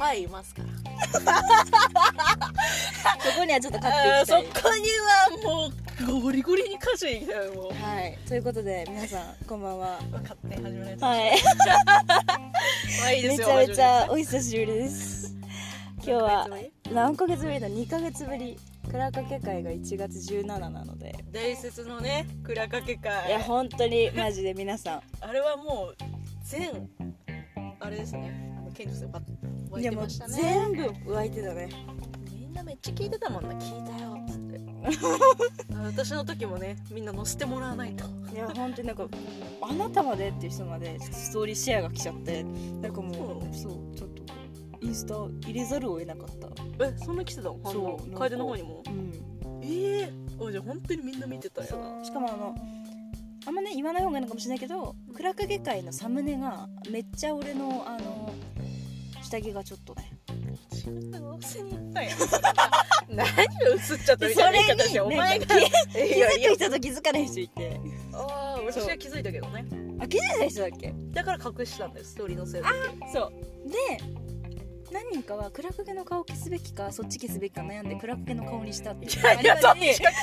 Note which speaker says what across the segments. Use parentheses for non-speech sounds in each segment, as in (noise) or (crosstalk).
Speaker 1: ぱいいますから。(laughs)
Speaker 2: そこにはちょっと買っていきたい。
Speaker 1: こにはもうゴリゴリに歌手いきたいもう。
Speaker 2: はい。ということで皆さんこんばんは。
Speaker 1: 始めないと
Speaker 2: はい。(laughs)
Speaker 1: まあいいですよ
Speaker 2: めちゃめちゃ
Speaker 1: 始
Speaker 2: お久しぶりです。今日は何ヶ月ぶり？だ？2ヶ月ぶり。倉掛け会が1月17なので。
Speaker 1: め伝説のね蔵掛け会。
Speaker 2: いや本当にマジで皆さん。(laughs)
Speaker 1: あれはもう全あれですね。あのケンジさんが湧い
Speaker 2: いやもう全部湧いてたね。
Speaker 1: みんなめっちゃ聞いてたもんな聞いたよっつって。あ (laughs) 私の時もねみんな載せてもらわないと。
Speaker 2: いや本当になんかあなたまでっていう人までストーリーシェアが来ちゃってなんかもうそうちょっとインスタ入れざるを得なかった。
Speaker 1: えそんな来てたの？
Speaker 2: そう
Speaker 1: 楓の方にも？
Speaker 2: うん。
Speaker 1: ええあじゃあ本当にみんな見てたよ。
Speaker 2: そう。しかもあのあんまね言わない方がいいのかもしれないけど倉掛け会のサムネがめっちゃ俺のあの下着がちょっとね。
Speaker 1: 自分で載せに行ったん。や (laughs) 何が映っちゃったみたいな言い方してお前が。
Speaker 2: 気づ (laughs) く人と気づかない人いて。
Speaker 1: ああ私は気づいたけどね。
Speaker 2: あ気づいた人だっけ？
Speaker 1: だから隠したんだよストーリー載せる時
Speaker 2: そう。で何人かは倉掛けの顔消すべきかそっち消すべきか悩んで倉掛けの顔にしたってい
Speaker 1: やいや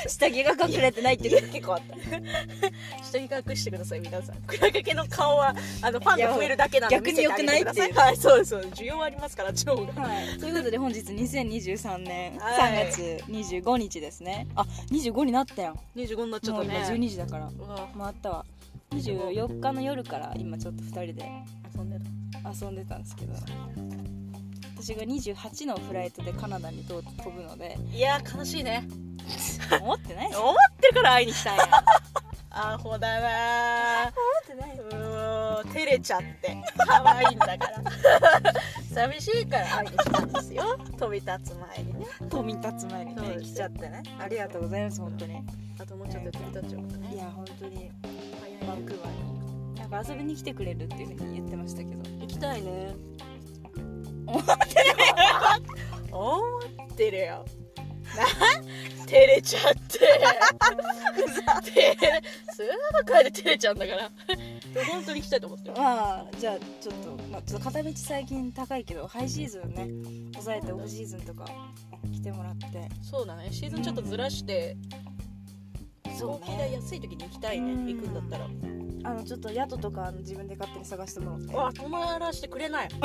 Speaker 2: 下着が隠れてないっていう。のが結構あった。
Speaker 1: 下に隠してください皆さん。倉掛けの顔はあのファンが増えるだけなんで
Speaker 2: 逆に良くないっていう。
Speaker 1: はいそうですそう。需要ありますから超。が
Speaker 2: はい、ということで本日2023年
Speaker 1: はい。
Speaker 2: 3月25日ですね。あ25になったやん
Speaker 1: 25になっちゃった
Speaker 2: もう今
Speaker 1: ね
Speaker 2: 12時だから。回ったわ。24日の夜から今ちょっと2人で
Speaker 1: 遊んでた。
Speaker 2: 遊んでたんですけど私が28のフライトでカナダにと飛ぶので。
Speaker 1: いやー悲しいね。
Speaker 2: 思ってない思
Speaker 1: 思ってるから会いに来たんやアホだな。ー
Speaker 2: ってないう
Speaker 1: ーん照れちゃって。可愛いんだから。寂しいから会いに来たんですよ。飛び立つ前にね。
Speaker 2: 飛び立つ前にね来ちゃってね。ありがとうございます本当に。
Speaker 1: あともうちょっとで飛び立っちゃうからね。
Speaker 2: いや本当に。バンクーバーになんか遊びに来てくれるっていうふうに言ってましたけど。
Speaker 1: 行きたいね
Speaker 2: 思
Speaker 1: ってる思ってるよ。な照れちゃって。照れすぐ帰で照れちゃうんだから。本当に行きたいと思ってる。
Speaker 2: まあじゃあちょっと、まあ、ちょっと片道最近高いけどハイシーズンね抑えてオフシーズンとか来てもらって。
Speaker 1: そうだね。シーズンちょっとずらして
Speaker 2: そうね
Speaker 1: 飛行機代安い時に行きたいね。
Speaker 2: うん。
Speaker 1: 行くんだったら。
Speaker 2: あのちょっと宿とかあの自分で勝手に探してもらって。
Speaker 1: わ泊まらせてくれない。(laughs)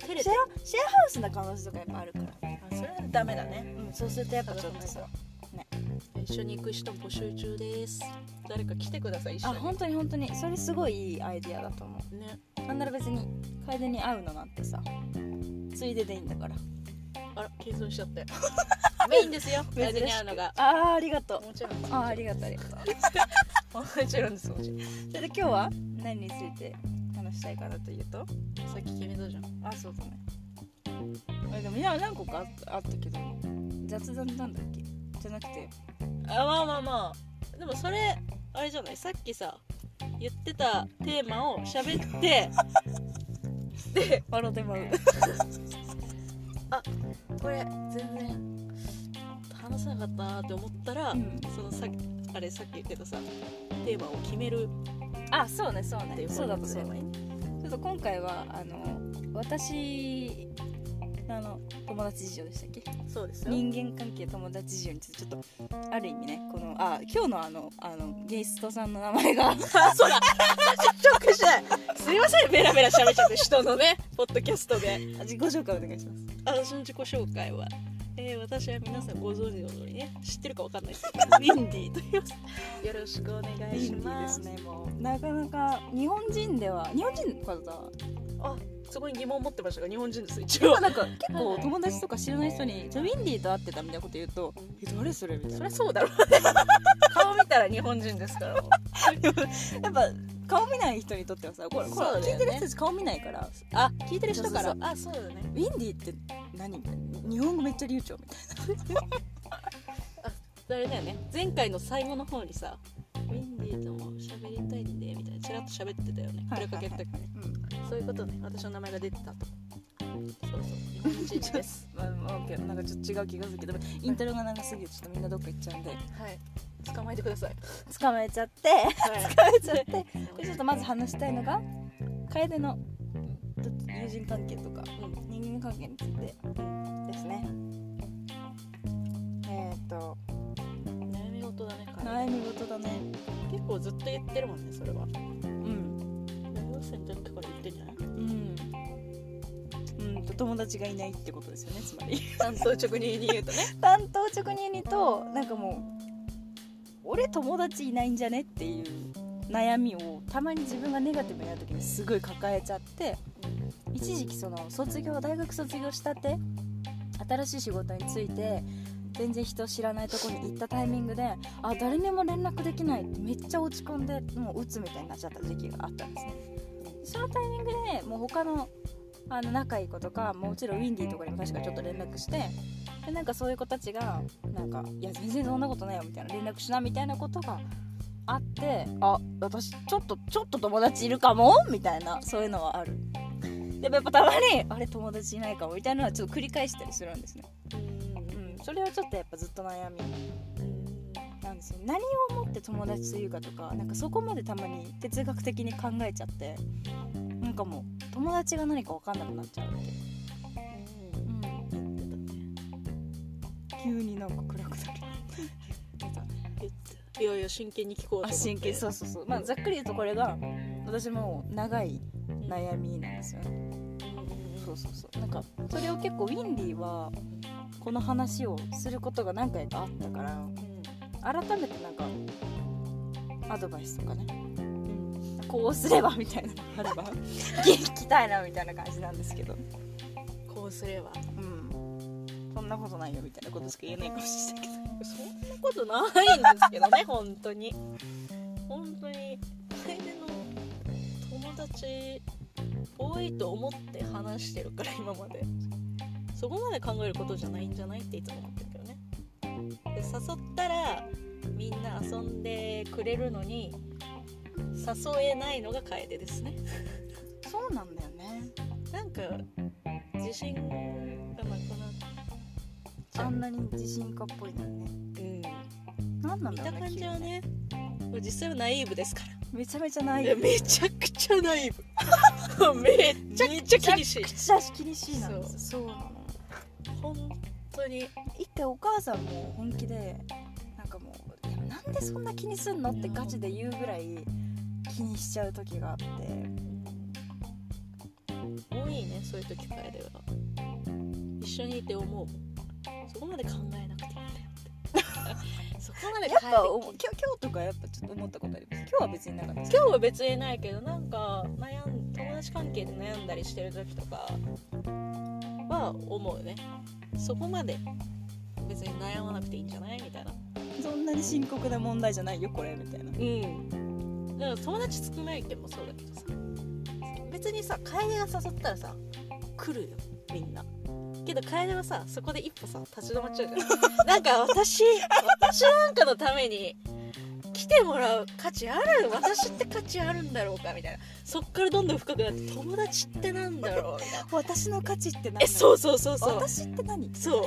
Speaker 1: 照れて。
Speaker 2: シェアシェアハウスな可能性とかやっぱあるから。
Speaker 1: あそれはダメだね。
Speaker 2: うんそうするとやっぱちょっとさ
Speaker 1: 一緒に行く人募集中です。誰か来てください一緒に。
Speaker 2: あ本当に本当に。それすごいいいアイディアだと思
Speaker 1: ね。
Speaker 2: うなんなら別に楓に会うのなんてさついででいいんだから
Speaker 1: あら謙遜しちゃって。(laughs) メインですよ。大事に会うのが。
Speaker 2: ああありがとう。
Speaker 1: もちろん
Speaker 2: あーありがとうありがとう。
Speaker 1: もちろんです (laughs) もちろん。
Speaker 2: それで今日は何について話したいかなというと？
Speaker 1: さっき決めたじゃん。
Speaker 2: あそうだね。あでもいや何個かあったけど。雑談なんだっけ？じゃなくて。
Speaker 1: あまあまあまあ。でもそれあれじゃない？さっきさ言ってたテーマを喋って。(laughs) で
Speaker 2: 笑ってまう
Speaker 1: これ全然話せなかったなって思ったら、
Speaker 2: うん。
Speaker 1: そのさあれさっき言ってたさテーマを決める
Speaker 2: あそうねそうね。そうだったそうだ
Speaker 1: ね
Speaker 2: ちょっと今回はあの私あの友達事情でしたっけ？
Speaker 1: そうですよ。
Speaker 2: 人間関係友達事情についてちょっとある意味ねこのあ今日のあのあのゲストさんの名前が。
Speaker 1: あ (laughs) そうだ。ショックした。すいませんベラベラ喋っちゃって人のねポッドキャストで。
Speaker 2: 自己紹介お願いします。
Speaker 1: 私の自己紹介は、えー私は皆さんご存知の通りね知ってるかわかんないです。けどウィンディーと言います。よろしくお願いします。
Speaker 2: ねもう。なかなか日本人では日本人の方
Speaker 1: あそこに疑問持ってましたが日本人です一応。
Speaker 2: なんか結構友達とか知らない人に「じゃあウィンディーと会ってた」みたいなこと言うと「え誰それ?」みたいな。
Speaker 1: そりゃそうだろうね顔見たら日本人ですから。
Speaker 2: やっぱ顔見ない人にとってはさこれこ
Speaker 1: ね。
Speaker 2: 聞いてる人たち顔見ないから。あ聞いてる人から。
Speaker 1: あそうだね。
Speaker 2: ウィンディーって何？みたいな日本語めっちゃ流暢みたい
Speaker 1: あれだよね。前回の最後の方にさウィンディーとも喋りたいんでみたいなチラッと喋ってたよね。
Speaker 2: な
Speaker 1: これかけた時ね
Speaker 2: うん。
Speaker 1: そういうことね。私の名前が出てたと。そうそう。日本人です
Speaker 2: まあまあ OK なんかちょっと違う気がするけどイントロが長すぎてちょっとみんなどっか行っちゃうんで。
Speaker 1: はい。捕まえてください。
Speaker 2: 捕まえちゃって。
Speaker 1: はい。
Speaker 2: 捕まえちゃって。でちょっとまず話したいのが楓のど友人関係とか
Speaker 1: うん。
Speaker 2: 人間関係についてですね。えっ、と。
Speaker 1: 悩み事だね彼
Speaker 2: 悩み事だね。
Speaker 1: 結構ずっと言ってるもんねそれは。
Speaker 2: うん
Speaker 1: 大学生の時から言ってんじゃない
Speaker 2: うん。うん。と友達がいないってことですよねつまり。(laughs)
Speaker 1: 担当直入に言うとね。(laughs)
Speaker 2: 担当直入にとなんかもう俺友達いないんじゃねっていう悩みをたまに自分がネガティブになる時にすごい抱えちゃって一時期その卒業大学卒業したて新しい仕事に就いて全然人知らないとこに行ったタイミングであ誰にも連絡できないってめっちゃ落ち込んでもう鬱みたいになっちゃった時期があったんですねそのタイミングでもう他のあの仲いい子とかもちろんウィンディーとかにも確かちょっと連絡してでなんかそういう子たちがなんか「いや全然そんなことないよ」みたいな連絡しなみたいなことがあってあ私ちょっとちょっと友達いるかも？みたいなそういうのはある。でもやっぱたまにあれ友達いないかもみたいなのはちょっと繰り返したりするんですね。うん。それはちょっとやっぱずっと悩みなんですよ。何を友達というかとかなんかそこまでたまに哲学的に考えちゃってなんかもう友達が何か分かんなくなっちゃうわけ、うん、急になんか暗くなる。
Speaker 1: いやいや真剣に聞こうと思って
Speaker 2: あ真剣。そうそうそう。まあざっくり言うとこれが私も長い悩みなんですよね。そうそうそう。なんかそれを結構ウィンディはこの話をすることが何回かあったから改めてなんかアドバイスとかね。こうすればみたいな。あれば？聞きたいなみたいな感じなんですけど。
Speaker 1: こうすれば。
Speaker 2: うん。そんなことないよみたいなことしか言えないかもしれないけど。
Speaker 1: そんなことないんですけどね (laughs) 本当に。本当に楓の友達多いと思って話してるから今まで。そこまで考えることじゃないんじゃないっていつも思ってるけどね。で誘ったらみんな遊んでくれるのに誘えないのが楓ですね。
Speaker 2: そうなんだよね。
Speaker 1: なんか自信がなくなっちゃう
Speaker 2: あんなに自信家っぽいのにね。
Speaker 1: うん。
Speaker 2: 何なんだろうね
Speaker 1: 見た感じはね実際はナイーブですから。
Speaker 2: めちゃめちゃない
Speaker 1: いやめちゃくちゃナイーブ。(laughs) めちゃくちゃ気にしい。
Speaker 2: めちゃくちゃ気にしいなんです。そうなの。
Speaker 1: 本当に。
Speaker 2: 一回お母さんも本気でなんでそんな気にすんのってガチで言うぐらい気にしちゃう時があって。
Speaker 1: 多いねそういう時からでは一緒にいて思うそこまで考えなくていいんだよって。(laughs) そこまで
Speaker 2: やっぱ
Speaker 1: 変えて
Speaker 2: お今日今日とかやっぱちょっと思ったことあります？今日は別になかった
Speaker 1: 今日は別にないけどなんか悩ん友達関係で悩んだりしてる時とかは思うね。そこまで別に悩まなくていいんじゃない？みたいな。
Speaker 2: そんなに深刻な問題じゃないよこれみたいな。
Speaker 1: うん。だから友達少ないけどもそうだけどさ別にさ楓が誘ったらさ来るよみんな。けど楓はさそこで一歩さ立ち止まっちゃうじゃんなんか私私なんかのために来てもらう価値ある？私って価値あるんだろうか？みたいな。そっからどんどん深くなって友達ってなんだろう？みたいな。
Speaker 2: 私の価値って何
Speaker 1: えそうそうそうそう。
Speaker 2: 私って何？
Speaker 1: そう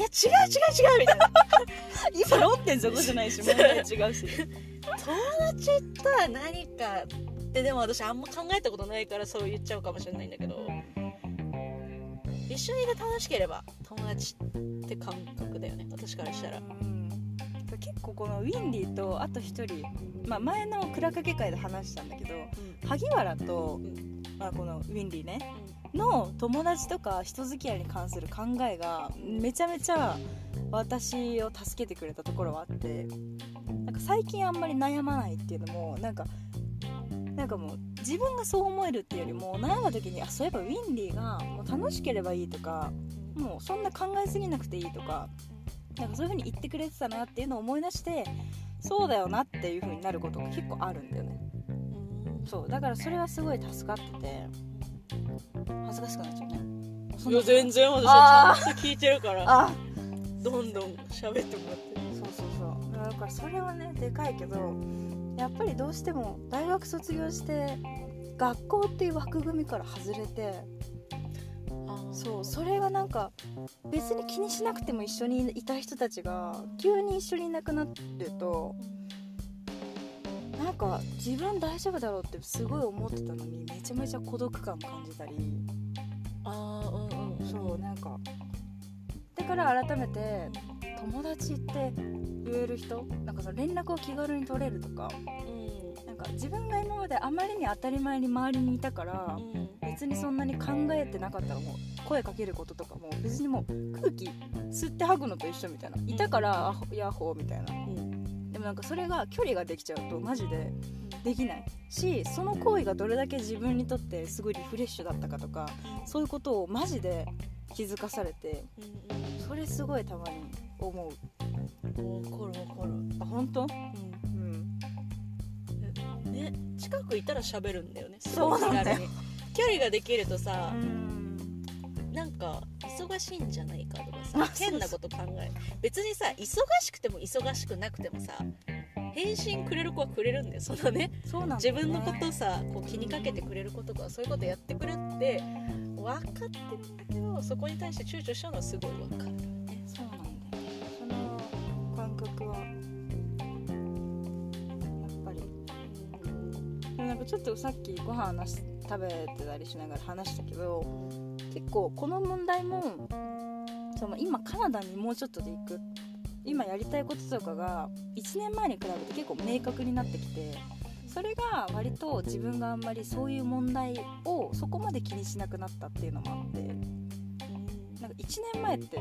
Speaker 1: いや違う違う違うみたいな。(laughs)
Speaker 2: 今論点そこじゃないし問題違うし。
Speaker 1: 友達とは何かってでも私あんま考えたことないからそう言っちゃうかもしれないんだけど。一緒にいて楽しければ友達って感覚だよね私からしたら。
Speaker 2: うん。結構このウィンディとあと一人、まあ、前の倉掛会で話したんだけど萩原と、まあ、このウィンディねの友達とか人付き合いに関する考えがめちゃめちゃ私を助けてくれたところはあってなんか最近あんまり悩まないっていうのもなんかなんかもう自分がそう思えるっていうよりも悩んだ時にあそういえばウィンディがもう楽しければいいとかもうそんな考えすぎなくていいとかなんかそういう風に言ってくれてたなっていうのを思い出してそうだよなっていう風になることが結構あるんだよね。そうだからそれはすごい助かってて恥ずかしくなっちゃうね。
Speaker 1: いや全然私
Speaker 2: あ
Speaker 1: はちゃんと聞いてるから。
Speaker 2: あ
Speaker 1: どんどん喋ってもらって。
Speaker 2: そうそうそう。だからそれはねでかいけどやっぱりどうしても大学卒業して学校っていう枠組みから外れてそうそれがなんか別に気にしなくても一緒にいた人たちが急に一緒にいなくなるとなんか自分大丈夫だろうってすごい思ってたのにめちゃめちゃ孤独感感じたり。
Speaker 1: ああうんうん。
Speaker 2: そうなんか。だから改めて友達って言える人なんかその連絡を気軽に取れるとか
Speaker 1: うん。
Speaker 2: なんか自分が今まであまりに当たり前に周りにいたから
Speaker 1: うん。
Speaker 2: 別にそんなに考えてなかったらもう声かけることとかも別にもう空気吸って吐くのと一緒みたいな、いたからヤッホーみたいな。
Speaker 1: うん。
Speaker 2: でもなんかそれが距離ができちゃうとマジでできない。しその行為がどれだけ自分にとってすごいリフレッシュだったかとかそういうことをマジで気づかされてそれすごいたまに思う。
Speaker 1: かる分かる。
Speaker 2: あ本当？
Speaker 1: う
Speaker 2: うん。
Speaker 1: んね近くいたら喋るんだよね。
Speaker 2: そうなんだよ。
Speaker 1: 距離ができるとさ
Speaker 2: うん
Speaker 1: 忙しいんじゃないかとか
Speaker 2: あ
Speaker 1: さ変なこと考え別にさ忙しくても忙しくなくてもさ返信くれる子はくれるんだよそのね。
Speaker 2: そうなんだ
Speaker 1: 自
Speaker 2: よね。
Speaker 1: 分のことをさこう気にかけてくれることとかそういうことやってくれって分かってるんだけどそこに対して躊躇しちゃうのはすごい分かるよね。
Speaker 2: そうなんだよね。その感覚は。やっぱり。でもなんかちょっとさっきご飯食べてたりしながら話したけど結構この問題もその今カナダにもうちょっとで行く今やりたいこととかが1年前に比べて結構明確になってきてそれが割と自分があんまりそういう問題をそこまで気にしなくなったっていうのもあってなんか1年前って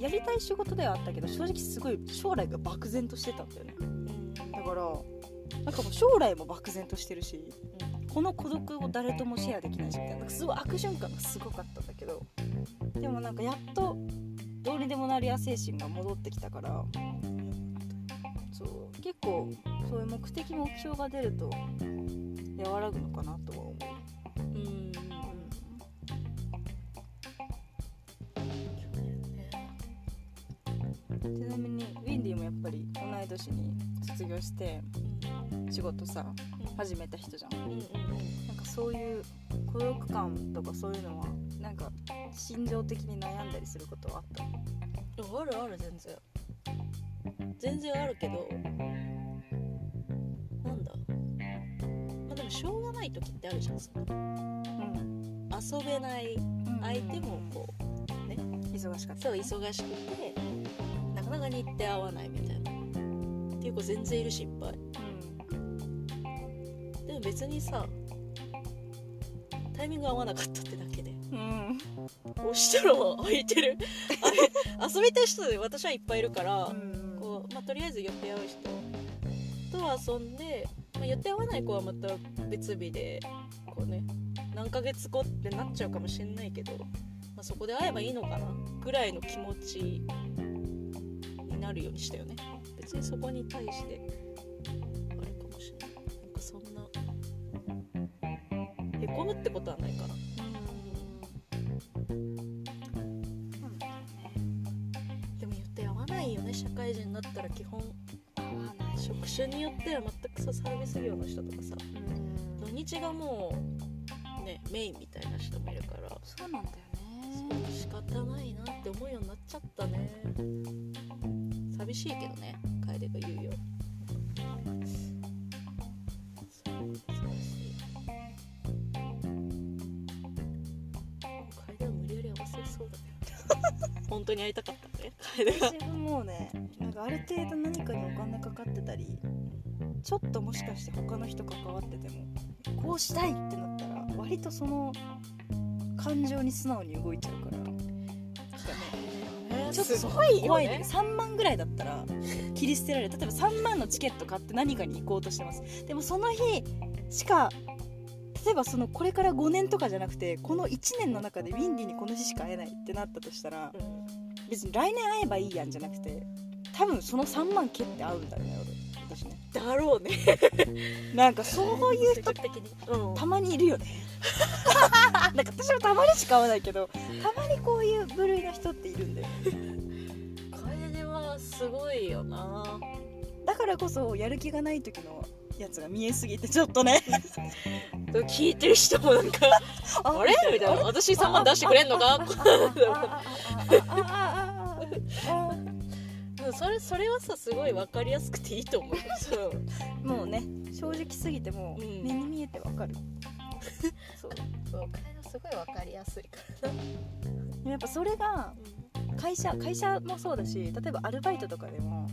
Speaker 2: やりたい仕事ではあったけど正直すごい将来が漠然としてたんだよね。だからなんかもう将来も漠然としてるしこの孤独を誰ともシェアできないしみたいなすごい悪循環がすごかったんだけど。でもなんかやっとどうにでもなるや精神が戻ってきたから。そう。結構そういう目的目標が出ると和らぐのかなとは思う、
Speaker 1: うん。
Speaker 2: ちなみにウィンディもやっぱり同い年に卒業して仕事さ。始めた人じゃん。
Speaker 1: うんうん
Speaker 2: なんかそういう孤独感とかそういうのはなんか心情的に悩んだりすることはあった？
Speaker 1: あるある全然。全然あるけどなんだ？まあでもしょうがない時ってあるじゃんその。
Speaker 2: うん。
Speaker 1: 遊べない相手もこうね。
Speaker 2: 忙しかった
Speaker 1: そう忙しくてなかなか日程合わないみたいな。っていう子全然いるしいっぱい別にさタイミング合わなかったってだけで。
Speaker 2: うん。
Speaker 1: 押したら空いてる。あれ遊びたい人で私はいっぱいいるから、
Speaker 2: うん。
Speaker 1: こうまあ、とりあえず予定合う人。と遊んで、まあ、予定合わない子はまた別日でこうね何ヶ月後ってなっちゃうかもしれないけど、まあ、そこで会えばいいのかなぐらいの気持ちになるようにしたよね。別にそこに対してってことはないかなでも予定合わないよね。社会人になったら基本。職種によっては全くさサービス業の人とかさ。土日がもうねメインみたいな人もいるから。
Speaker 2: そうなんだよね。
Speaker 1: 仕方ないなって思うようになっちゃったね。寂しいけどね。楓が言うよ本当に会いたかったね
Speaker 2: 私ももうねなんかある程度何かにお金かかってたりちょっともしかして他の人関わっててもこうしたいってなったら割とその感情に素直に動いちゃうから。ちょっと怖いね
Speaker 1: ね
Speaker 2: 3万ぐらいだったら切り捨てられる。例えば3万のチケット買って何かに行こうとしてます。でもその日しか例えばそのこれから5年とかじゃなくてこの1年の中でウィンディにこの日しか会えないってなったとしたら
Speaker 1: うん
Speaker 2: 別に来年会えばいいやんじゃなくて多分その3万蹴って会うんだよね俺。私ね。
Speaker 1: だろうね。
Speaker 2: なんかそういう人
Speaker 1: 積極的に。うん。
Speaker 2: たまにいるよね。(laughs) なんか私もたまにしか会わないけどたまにこういう部類の人っているんだよ (laughs)
Speaker 1: 楓はすごいよな。
Speaker 2: だからこそやる気がない時のやつが見えすぎてちょっとね。
Speaker 1: 聞いてる人もなんかあれ？みたいな。私3万出してくれんのか？うんそれそれはさすごい分かりやすくていいと思うそう
Speaker 2: もうね正直すぎてもう
Speaker 1: うん
Speaker 2: 目に見えてわかる、そう
Speaker 1: お金がすごい分かりやすいから
Speaker 2: やっぱそれが会社会社もそうだし例えばアルバイトとかでも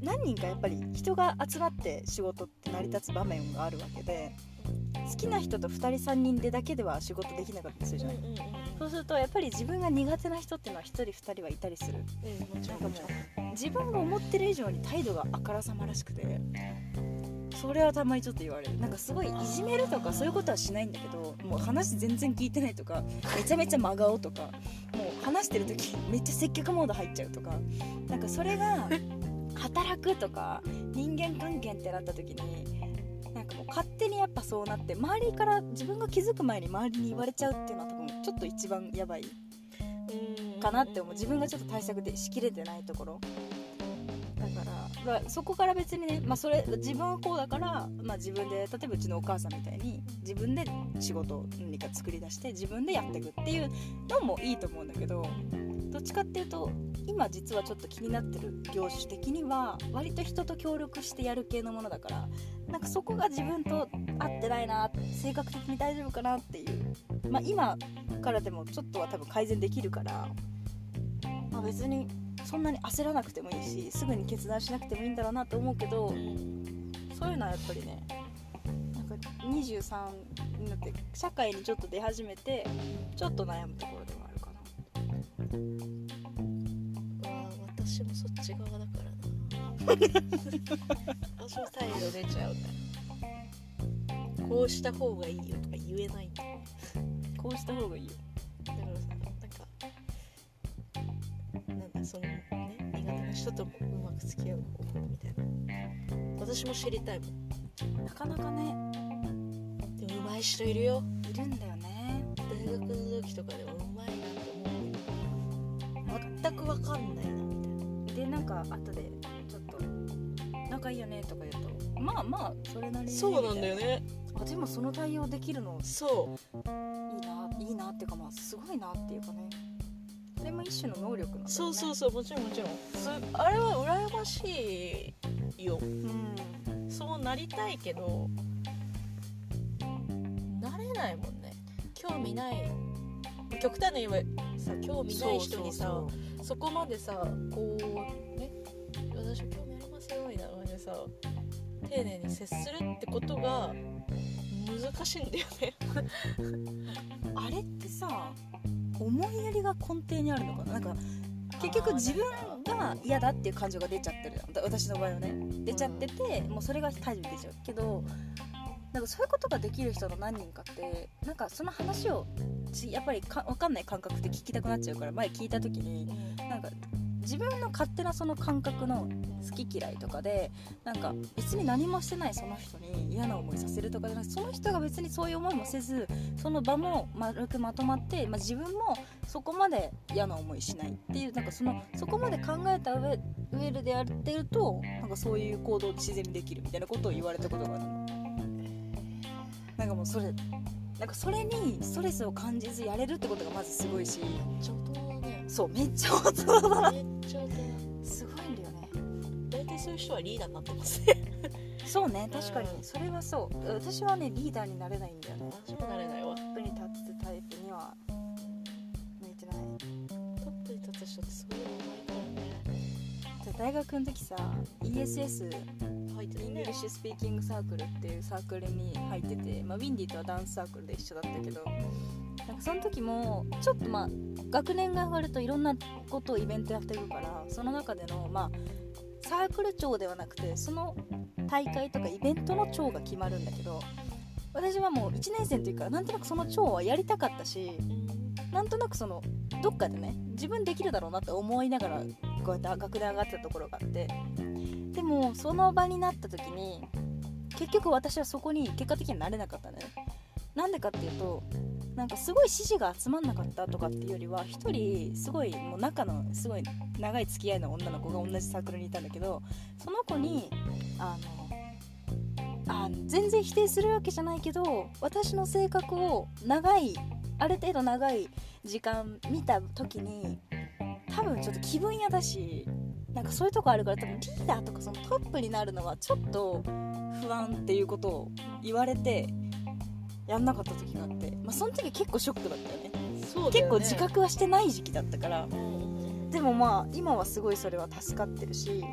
Speaker 2: 何人かやっぱり人が集まって仕事って成り立つ場面があるわけで好きな人と2人3人でだけでは仕事できなかったりするじゃない、
Speaker 1: うんうんうん。
Speaker 2: そうするとやっぱり自分が苦手な人っていうのは1人2人はいたりする
Speaker 1: うんもちろんもちろん
Speaker 2: 自分が思ってる以上に態度があからさまらしくてそれはたまにちょっと言われる。なんかすごいいじめるとかそういうことはしないんだけどもう話全然聞いてないとかめちゃめちゃ真顔とかもう話してる時めっちゃ接客モード入っちゃうとかなんかそれが働くとか人間関係ってなった時になんかもう勝手にやっぱそうなって周りから自分が気づく前に周りに言われちゃうっていうのは多分ちょっと一番やばい
Speaker 1: うん。
Speaker 2: かなって思う。自分がちょっと対策でしきれてないところ。だからまあそこから別にね、まあ、それ自分はこうだから、まあ、自分で例えばうちのお母さんみたいに自分で仕事を何か作り出して自分でやっていくっていうのもいいと思うんだけどどっちかっていうと今実はちょっと気になってる業種的には割と人と協力してやる系のものだからなんかそこが自分と合ってないな性格的に大丈夫かなっていう。まあ今からでもちょっとは多分改善できるから、まあ、別にそんなに焦らなくてもいいしすぐに決断しなくてもいいんだろうなと思うけどそういうのはやっぱりねなんか23になって社会にちょっと出始めてちょっと悩むところでは
Speaker 1: わあ私もそっち側だからな私も態度出ちゃうからこうした方がいいよとか言えないんだよ。
Speaker 2: こうした方がいいよ。
Speaker 1: だからさなんかなんだそのね苦手な人ともうまく付き合う方法みたいな。私も知りたいもん。
Speaker 2: なかなかね
Speaker 1: でも上手い人いるよ。
Speaker 2: いるんだよね
Speaker 1: 大学の時とかでも分かんないなみたいな。
Speaker 2: でなんか後でちょっと仲いいよねとか言うとまあまあそれなりにね
Speaker 1: そうなんだよ
Speaker 2: み
Speaker 1: ね。
Speaker 2: あでもその対応できるの
Speaker 1: そ
Speaker 2: いいないいなっていうかまあすごいなっていうかね。それも一種の能力なんだよね。
Speaker 1: うそうそうそうもちろんもちろん。すあれは羨ましいよ。
Speaker 2: うん。
Speaker 1: そうなりたいけどなれないもんね。興味ない。極端に言えばさ興味ない人にさ
Speaker 2: そう
Speaker 1: そこまでさこうね私興味ありますよみたいな感じでさ丁寧に接するってことが難しいんだよね。(laughs)
Speaker 2: あれってさ思いやりが根底にあるのかな？なんか結局自分が嫌だっていう感情が出ちゃってるだ私の場合はね。出ちゃってて、もうそれが態度に出ちゃう。けどなんかそういうことができる人の何人かってなんかその話をちやっぱりか分かんない感覚で聞きたくなっちゃうから前聞いた時になんか自分の勝手なその感覚の好き嫌いとかでなんか別に何もしてないその人に嫌な思いさせるとかじゃなくてその人が別にそういう思いもせずその場も丸くまとまって、まあ、自分もそこまで嫌な思いしないっていうなんかそのそこまで考えた上上でやってるとなんかそういう行動を自然にできるみたいなことを言われたことがある。のなんかもうそれなんかそれにストレスを感じずやれるってことがまずすごいし。
Speaker 1: めっちゃ大人だね
Speaker 2: そうめっちゃ大人だな。
Speaker 1: めっちゃ大人。
Speaker 2: すごいんだよね。
Speaker 1: 大体そういう人はリーダーになってますね。
Speaker 2: そうね確かに。
Speaker 1: うん
Speaker 2: それはそう。私はねリーダーになれないんだよね。
Speaker 1: 私もなれない。わ
Speaker 2: トップに立つタイプには向いてない。
Speaker 1: トップに立つ人ってすごい
Speaker 2: 大学の時さ ESS
Speaker 1: 入って
Speaker 2: English Speaking Circle っていうサークルに入ってて、まあ、ウィンディとはダンスサークルで一緒だったけど。なんかその時もちょっとまあ学年が上がるといろんなことをイベントやっていくからその中でのまあサークル長ではなくてその大会とかイベントの長が決まるんだけど私はもう1年生の時からなんとなくその長はやりたかったしなんとなくそのどっかでね自分できるだろうなって思いながらこうやって学年上がってたところがあって。もその場になった時に結局私はそこに結果的にはなれなかったんだよ。なんでかっていうとなんかすごい支持が集まんなかったとかっていうよりは一人すごいもう仲のすごい長い付き合いの女の子が同じサークルにいたんだけどその子にあのあ全然否定するわけじゃないけど私の性格を長いある程度長い時間見た時に多分ちょっと気分屋だしなんかそういうとこあるから多分リーダーとかそのトップになるのはちょっと不安っていうことを言われてやんなかった時があって、まあ、その時結構ショックだったよね
Speaker 1: ね。
Speaker 2: 結構自覚はしてない時期だったから
Speaker 1: うん。
Speaker 2: でもまあ今はすごいそれは助かってるし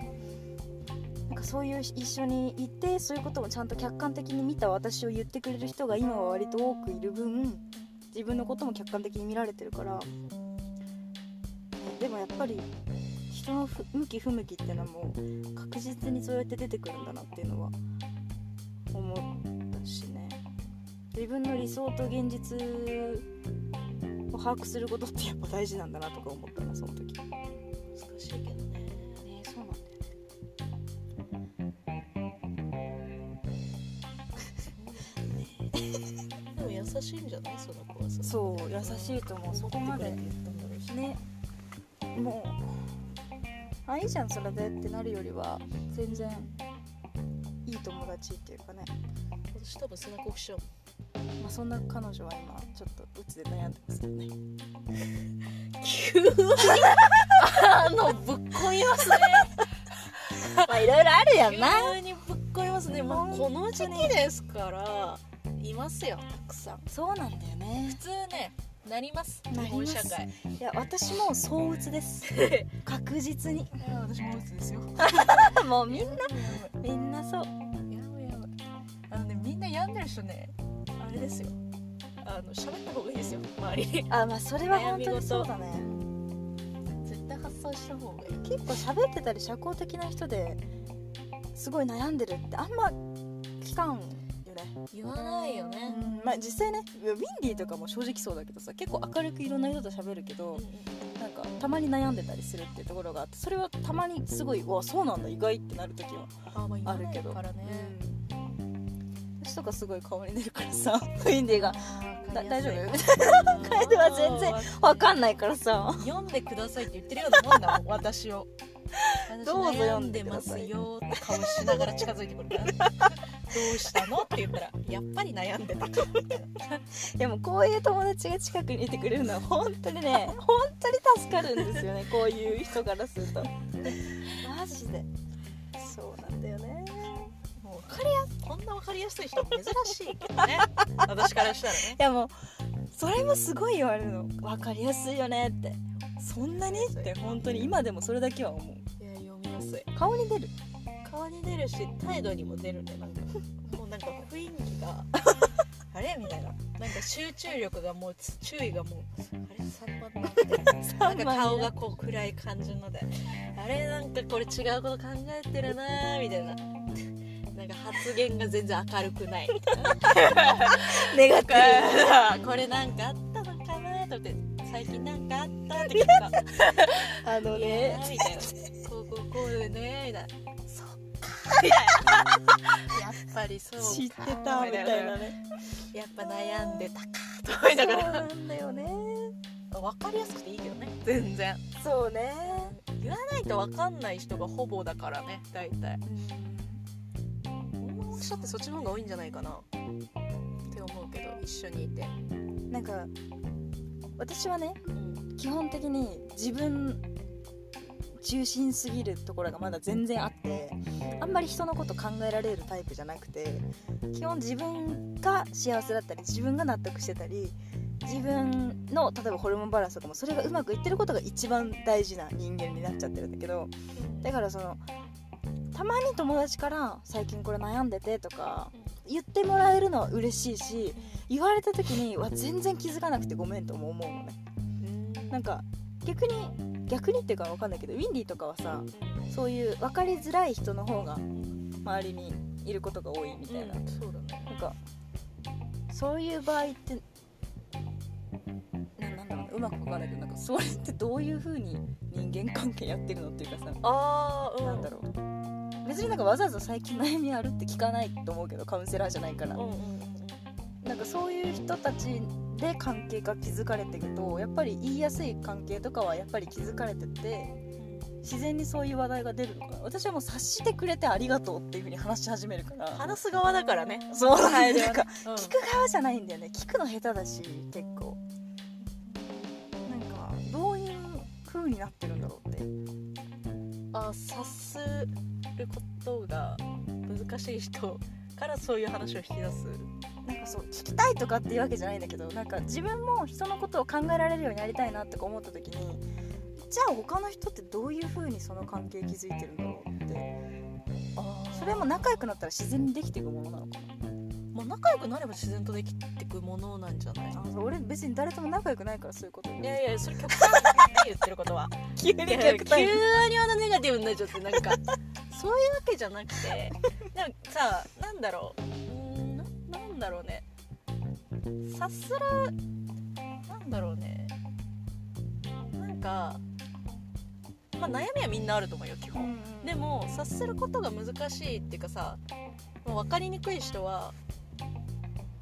Speaker 2: なんかそういう一緒にいてそういうこともちゃんと客観的に見た私を言ってくれる人が今は割と多くいる分自分のことも客観的に見られてるから、ねでもやっぱり人のふ向き不向きっていうのはもう確実にそうやって出てくるんだなっていうのは思ったしね。自分の理想と現実を把握することってやっぱ大事なんだなとか思ったなその時。
Speaker 1: 難しいけどね。
Speaker 2: ねそうなんだよ。
Speaker 1: でも優しいんじゃない？その子は。さ
Speaker 2: そう優しいと思う。そこまで。
Speaker 1: 言ったんだろう。し
Speaker 2: ね。もうあいいじゃんそれでってなるよりは全然いい友達っていうかね、
Speaker 1: 私多分背中押しちゃう
Speaker 2: まあ、そんな彼女は今ちょっとうつで悩んでますよね。(laughs)
Speaker 1: 急に。(laughs) あのぶっこみますね。(laughs)
Speaker 2: まあいろいろあるや
Speaker 1: 急にぶっこみますね、まあ、この時期ですからいますよたくさん。
Speaker 2: そうなんだよね。
Speaker 1: 普通ねなります。日本社会。
Speaker 2: いや (laughs) 私もそううつです。確実に。
Speaker 1: 私も鬱ですよ。(laughs)
Speaker 2: もうみんな。みんなそう。
Speaker 1: やばいやばい。あのねみんな病んでる人ねあれですよ。あの喋った方がいいですよ。周り。に
Speaker 2: あまあそれは本当にそうだね。
Speaker 1: 絶対発散した方がいい。
Speaker 2: 結構喋ってたり社交的な人ですごい悩んでるってあんま聞かんよね。
Speaker 1: 言わないよ
Speaker 2: う
Speaker 1: ね、
Speaker 2: んまあ実際ねウィンディーとかも正直そうだけどさ結構明るくいろんな人と喋るけどなんかたまに悩んでたりするっていうところがあってそれはたまにすごいうわそうなんだ意外ってなる時は
Speaker 1: あ
Speaker 2: るけど。
Speaker 1: からね、
Speaker 2: 私とかすごい顔に出るからさウィンディーがだ大丈夫？
Speaker 1: みたいな
Speaker 2: 彼は全然わかんないからさ。
Speaker 1: 読んでくださいって言ってるようなもんだもん私を。私 (laughs)
Speaker 2: どうぞ読
Speaker 1: 悩んでますよって顔しながら近づいてくるからどうしたの？って言ったらやっぱり悩んでた。かみたいな
Speaker 2: でもこういう友達が近くにいてくれるのは本当にね本当に助かるんですよね (laughs) こういう人からすると。マジで。そうなんだよね。
Speaker 1: もう分かりやこんな分かりやすい人も珍しいけどね。私からしたらね。(laughs)
Speaker 2: いやもうそれもすごい言われるの。分かりやすいよねって。そんなに？って本当に今でもそれだけは思う。
Speaker 1: いや読みやすい。
Speaker 2: 顔に出る
Speaker 1: 顔に出るし態度にも出るね。なんかもうなんか雰囲気が (laughs) あれみたいな。なんか集中力がもう注意がもうあれ3番なってな。(laughs) んか顔がこう暗い感じのであれなんかこれ違うこと考えてるなーみたいな。なんか発言が全然明るくない。みたいな
Speaker 2: ネガティ
Speaker 1: これなんかあったのかなと思って最近なんかあったって聞いた
Speaker 2: ブあのね。
Speaker 1: ーみたいな。こうこうこうでねみたいなやっぱりそうか。
Speaker 2: 知ってたみたいなね。
Speaker 1: やっぱ悩んでたかと思いなが
Speaker 2: そう
Speaker 1: ら
Speaker 2: なんだよね。
Speaker 1: 分かりやすくていいけどね。全然。
Speaker 2: そうね。
Speaker 1: 言わないと分かんない人がほぼだからね大体。女の人ってそっちの方が多いんじゃないかな。って思うけど一緒にいて、
Speaker 2: なんか私はね
Speaker 1: うん。
Speaker 2: 基本的に自分中心すぎるところがまだ全然あってあんまり人のこと考えられるタイプじゃなくて基本自分が幸せだったり自分が納得してたり自分の例えばホルモンバランスとかもそれがうまくいってることが一番大事な人間になっちゃってるんだけどだからそのたまに友達から「最近これ悩んでて」とか言ってもらえるのは嬉しいし言われた時にわ全然気づかなくてごめんとも思うのね。
Speaker 1: うん。
Speaker 2: なんか逆に逆にっていうかわかんないけどウィンディーとかはさそういう分かりづらい人の方が周りにいることが多いみたいな、
Speaker 1: うんそうだね。
Speaker 2: なんかそういう場合ってななんだろうね。うまくわかんないけどなんかそれってどういう風に人間関係やってるのっていうかさ、
Speaker 1: ああうん。
Speaker 2: なんだろう。別になんかわざわざ最近悩みあるって聞かないと思うけどカウンセラーじゃないから、
Speaker 1: うんうんうん。
Speaker 2: なんかそういう人たちで関係が築かれていくとやっぱり言いやすい関係とかはやっぱり築かれてって自然にそういう話題が出るのかな。私はもう察してくれてありがとうっていう風に話し始めるから。
Speaker 1: 話す側だからね。
Speaker 2: そうなん
Speaker 1: はい
Speaker 2: なんか
Speaker 1: うん。
Speaker 2: 聞く側じゃないんだよね。聞くの下手だし結構。なんかどういう風になってるんだろうって。
Speaker 1: あ察することが難しい人からそういう話を引き出す。
Speaker 2: なんかそう聞きたいとかっていうわけじゃないんだけどなんか自分も人のことを考えられるようになりたいなって思った時にじゃあ他の人ってどういう風にその関係築いてるんだろうって。それも仲良くなったら自然にできていくものなのか
Speaker 1: まあ、仲良くなれば自然とできてくものなんじゃない？
Speaker 2: 俺別に誰とも仲良くないからそういうこと
Speaker 1: いやいやそれ極端な言ってることは。(laughs)
Speaker 2: 急に極端に。
Speaker 1: にあのネガティブになっちゃってなんかそういうわけじゃなくてでもさなんだろう。んななんだろうね。さすらなんだろうね。なんかまあ悩みはみんなあると思うよ基本、
Speaker 2: うんうん。
Speaker 1: でも察することが難しいっていうかさもう分かりにくい人は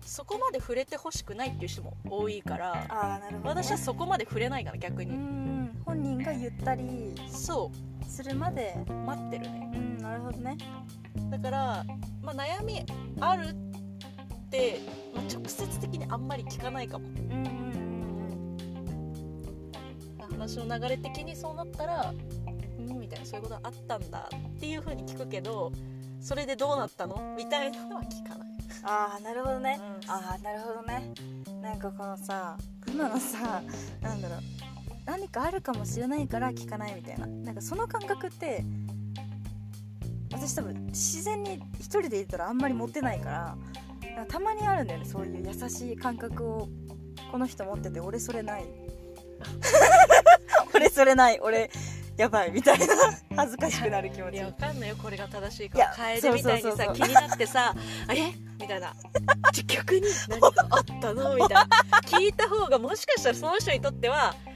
Speaker 1: そこまで触れてほしくないっていう人も多いから
Speaker 2: ああなるほど、ね、
Speaker 1: 私はそこまで触れないから逆
Speaker 2: う
Speaker 1: に、
Speaker 2: ん。本人がゆったり
Speaker 1: そ
Speaker 2: するまで
Speaker 1: う待ってるね
Speaker 2: るほどね。
Speaker 1: だから、まあ、悩みあるって、まあ、直接的にあんまり聞かないかも。
Speaker 2: うんうんうん。
Speaker 1: 話の流れ的にそうなったらうんみたいなそういうことあったんだっていう風に聞くけどそれでどうなったの？みたいなのは聞かない、
Speaker 2: ああなるほどね、
Speaker 1: うん。
Speaker 2: ああなるほどね。なんかこのさ今のさなんだろう。何かあるかもしれないから聞かないみたいな。なんかその感覚って私多分自然に一人でいたらあんまり持ってないからかたまにあるんだよねそういう優しい感覚をこの人持ってて俺それない。(laughs) 俺それない俺やばいみたいな恥ずかしくなる気持ち。
Speaker 1: いやわかんないよこれが正しいか。楓みたいにさ気になってさ「あれ?」みたいな「じゃ逆に何があったの? (laughs)」みたいな。聞いた方がもしかしたらその人にとってはあ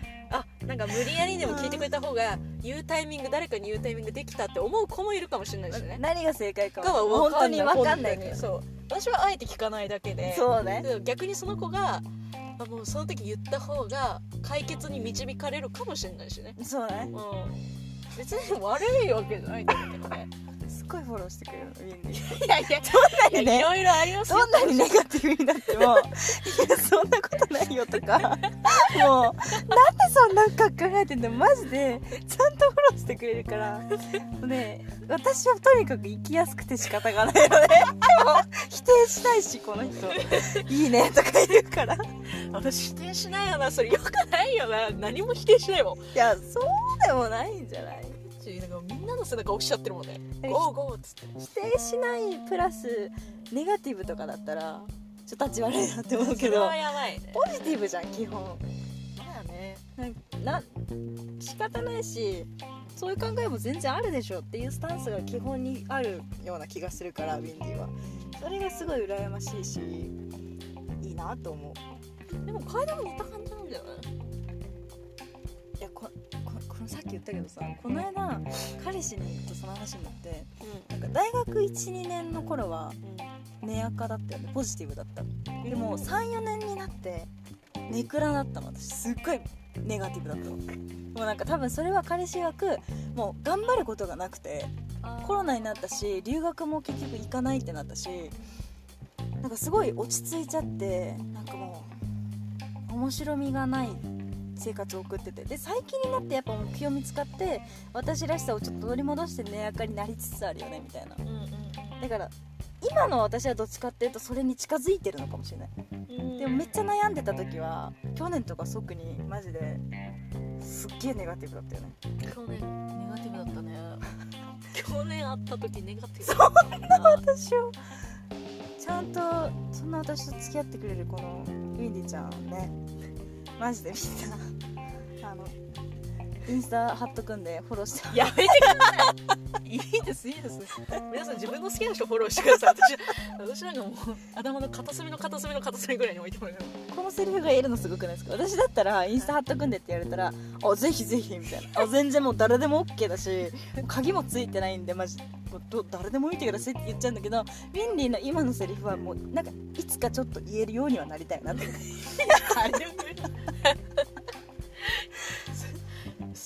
Speaker 1: なんか無理やりでも聞いてくれた方が言うタイミング誰かに言うタイミングできたって思う子もいるかもしれないしね。
Speaker 2: 何が正解か
Speaker 1: かは
Speaker 2: 本当に
Speaker 1: 分かんない
Speaker 2: けど
Speaker 1: そう。私はあえて聞かないだけで。
Speaker 2: そうね。
Speaker 1: で逆にその子があもうその時言った方が解決に導かれるかもしれないしね。
Speaker 2: そうね。
Speaker 1: うん。別に悪いわけじゃないんだけどね
Speaker 2: ごいフォローしてくれるのウィン
Speaker 1: いやいや
Speaker 2: にね
Speaker 1: いろいろありますよ。
Speaker 2: どんなにネガティブになってもいやそんなことないよとかもうなんでそんな考えてんだマジで。ちゃんとフォローしてくれるから。ね私はとにかく生きやすくて仕方がないので。もう否定しないしこの人。いいねとか言うから。い
Speaker 1: 私否定しないよなそれ。よくないよな。何も否定しないもん。
Speaker 2: やそうでもないんじゃない？
Speaker 1: なんかみんなの背中押しちゃってるもんね。
Speaker 2: え
Speaker 1: ゴーゴーっつって。
Speaker 2: 否定しないプラスネガティブとかだったらちょっと立ち悪いなって思うけど
Speaker 1: ね。
Speaker 2: ポジティブじゃん基本。
Speaker 1: まあね。
Speaker 2: な仕方ないしそういう考えも全然あるでしょっていうスタンスが基本にあるような気がするからウィンディは。それがすごい羨ましいしいいなと思う。
Speaker 1: でも楓も似た感じなんじゃない
Speaker 2: いやこここのさっき言ったけどさこの間彼氏にとその話になってなんか大学12年の頃はネアカだったよねポジティブだったでも34年になってネクラだったの私すっごいネガティブだったのもうなんか多分それは彼氏曰くもう頑張ることがなくてコロナになったし留学も結局行かないってなったしなんかすごい落ち着いちゃってなんかもう面白みがない生活を送ってて。で最近になってやっぱ目標見つかって私らしさをちょっと取り戻してねやかになりつつあるよねみたいな。
Speaker 1: うんうん。
Speaker 2: だから今の私はどっちかっていうとそれに近づいてるのかもしれない。
Speaker 1: うん。
Speaker 2: でもめっちゃ悩んでた時は去年とか特にマジですっげえネガティブだったよね。
Speaker 1: 去年ネガティブだったね。(laughs) 去年会った時ネガティブ
Speaker 2: そ
Speaker 1: んな
Speaker 2: 私をちゃんとそんな私と付き合ってくれるこのウィンディちゃんね。マジでみんなインスタ貼っとくんでフォローして
Speaker 1: やめてください。いいですいいです。皆さん自分の好きな人フォローしてください。私私なんかもう頭の片隅の片隅の片隅ぐらいに置いてもらえる
Speaker 2: このセリフが言えるのすごくないですか？私だったらインスタ貼っとくんでって言われたらあぜひぜひみたいな。あ全然もう誰でも OK だし鍵もついてないんでマジもうど誰でも見てくださいって言っちゃうんだけどウィンディの今のセリフはもうなんかいつかちょっと言えるようにはなりたいなって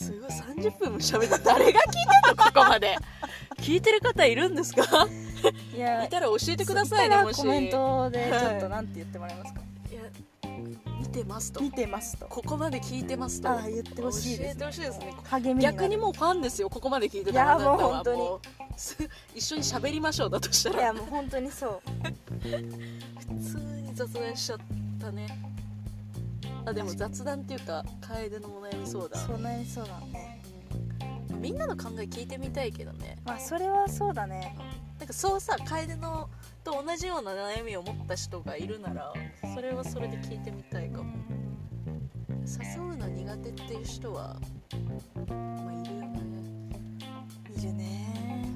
Speaker 1: すすごい30分も喋って誰が聞いてんの？ここまで。聞いてる方いるんですか？
Speaker 2: いや
Speaker 1: いたら教えてくださいねもし。
Speaker 2: コメントでちょっ
Speaker 1: はい
Speaker 2: となんて言ってもらえますか、
Speaker 1: いや見てますと。
Speaker 2: 見てますと。
Speaker 1: ここまで聞いてますと。
Speaker 2: ああ言ってほしいです、
Speaker 1: 教えてほしいですね。
Speaker 2: 励み
Speaker 1: 逆にもうファンですよここまで聞いてたら
Speaker 2: いやもう本当に。
Speaker 1: 一緒に喋りましょうだとした
Speaker 2: い
Speaker 1: ら
Speaker 2: やもう本当にそう。(laughs)
Speaker 1: 普通に雑談しちゃったねあでも雑談っていうか楓のお悩み相談。
Speaker 2: そうなりそうだね。
Speaker 1: みんなの考え聞いてみたいけどね。
Speaker 2: まあそれはそうだね。
Speaker 1: なんかそうさ楓のと同じような悩みを持った人がいるならそれはそれで聞いてみたいかも。誘うの苦手っていう人はまあいるよね。
Speaker 2: いるね。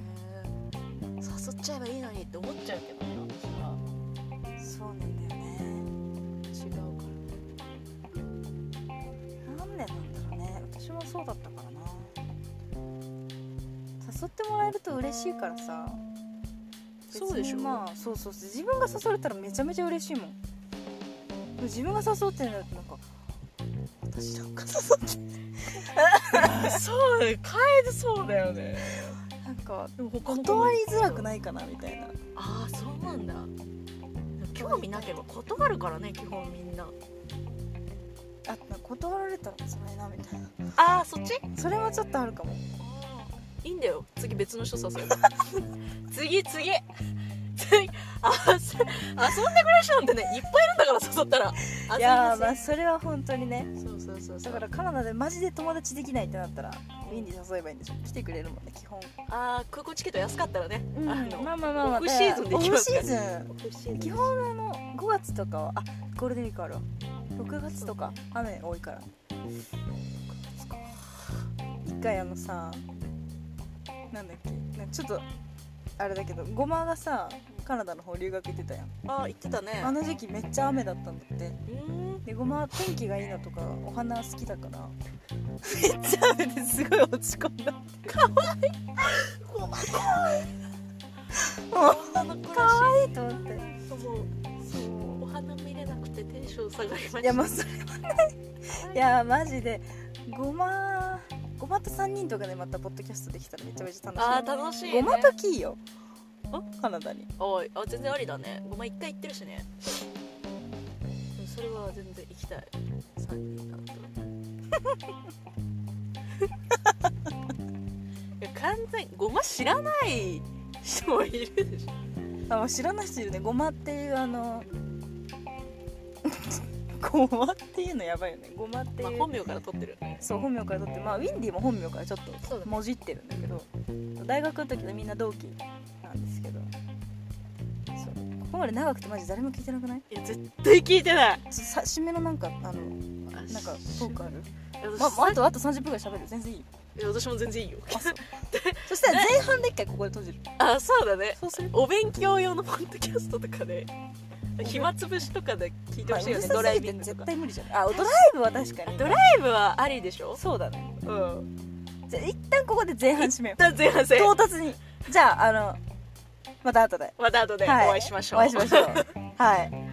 Speaker 1: 誘っちゃえばいいのにって思っちゃうけどね私
Speaker 2: もそうだったからな。誘ってもらえると嬉しいからさ。
Speaker 1: そうでしょ。
Speaker 2: まあそうそうそう。自分が誘われたらめちゃめちゃ嬉しいもん。自分が誘ってんだってなんか私なんか誘って。
Speaker 1: そうだね。楓そうだよね。
Speaker 2: なんか断りづらくないかなみたいな。
Speaker 1: ああそうなんだ。興味なければ断るからね基本みんな
Speaker 2: あ断られたら辛いなみたいな。
Speaker 1: ああそっち？
Speaker 2: それはちょっとあるかも。
Speaker 1: いいんだよ。次別の人誘えば (laughs) 次次。次。あせ遊んでくれる人なんてねいっぱいいるんだから誘ったら。あ
Speaker 2: いやーまあそれは本当にね。
Speaker 1: そうそうそうそう。
Speaker 2: だからカナダでマジで友達できないってなったらウィンディ誘えばいいんでしょ来てくれるもんね基本。
Speaker 1: ああ空港チケット安かったらね、
Speaker 2: うん
Speaker 1: あの
Speaker 2: まあまあまあまあ
Speaker 1: オフシーズンで行きますから。
Speaker 2: オフシーズン。
Speaker 1: オフシーズン
Speaker 2: 基本あの5月とかはあゴールデンウィークあるわ6月とか雨多いから。一回あのさなんだっけなんかちょっとあれだけどごまがさカナダの方留学行ってたやん。
Speaker 1: ああ言ってたね。
Speaker 2: あの時期めっちゃ雨だったんだって。でごまは天気がいいのとかお花好きだから。めっちゃ雨ですごい落ち込んだ。
Speaker 1: ごま
Speaker 2: もう
Speaker 1: 女の子
Speaker 2: かわいいと思って。
Speaker 1: いもう。そう。お花見れなくてテンション下がりました。
Speaker 2: いやもうそれはねい。やマジで。ごまごまと3人とかでまたポッドキャストできたらめちゃめちゃ楽しい
Speaker 1: あー楽しいね。
Speaker 2: ごまとキーよ。カナダに。
Speaker 1: おいあ全然ありだね。ごま一回行ってるしね。うんそれは全然行きたい。3人だといや完全ごま知らない人もいるでしょ。
Speaker 2: あ知らない人いるね。ごまっていうあのごまっていうのやばいよね。ごまって
Speaker 1: まあ
Speaker 2: いう、
Speaker 1: 本名から取ってる
Speaker 2: そう本名から取ってまあウィンディも本名からちょっともじってるんだけど大学の時のみんな同期なんですけど。そう。ここまで長くてマジ誰も聞いてなくない？
Speaker 1: いや絶対聞いてない。
Speaker 2: さ締めのなんかあのなんかトークある？ま、
Speaker 1: 私
Speaker 2: まあ、とあと30分ぐらい喋る全然いいよ。
Speaker 1: いや私も全然いいよ。
Speaker 2: あ (laughs) そしたら前半で一回ここで閉じる。
Speaker 1: あそうだね。
Speaker 2: そうする？
Speaker 1: お勉強用のポッドキャストとかで (laughs) 暇つぶしとかで聞いてほしいよね、
Speaker 2: まあ
Speaker 1: ドライ
Speaker 2: うるさすぎて絶
Speaker 1: ビングとか。
Speaker 2: 対無理じゃんあドライブは確かに。
Speaker 1: ドライブはありでしょ？
Speaker 2: そうだね。
Speaker 1: うん。
Speaker 2: じゃあ一旦ここで前半締めよ
Speaker 1: 一旦前半
Speaker 2: う
Speaker 1: 戦
Speaker 2: 唐突に。じゃああのまた後で。
Speaker 1: また後でお
Speaker 2: はい。
Speaker 1: 会いしましょう、
Speaker 2: お会いしましょう。(laughs) はい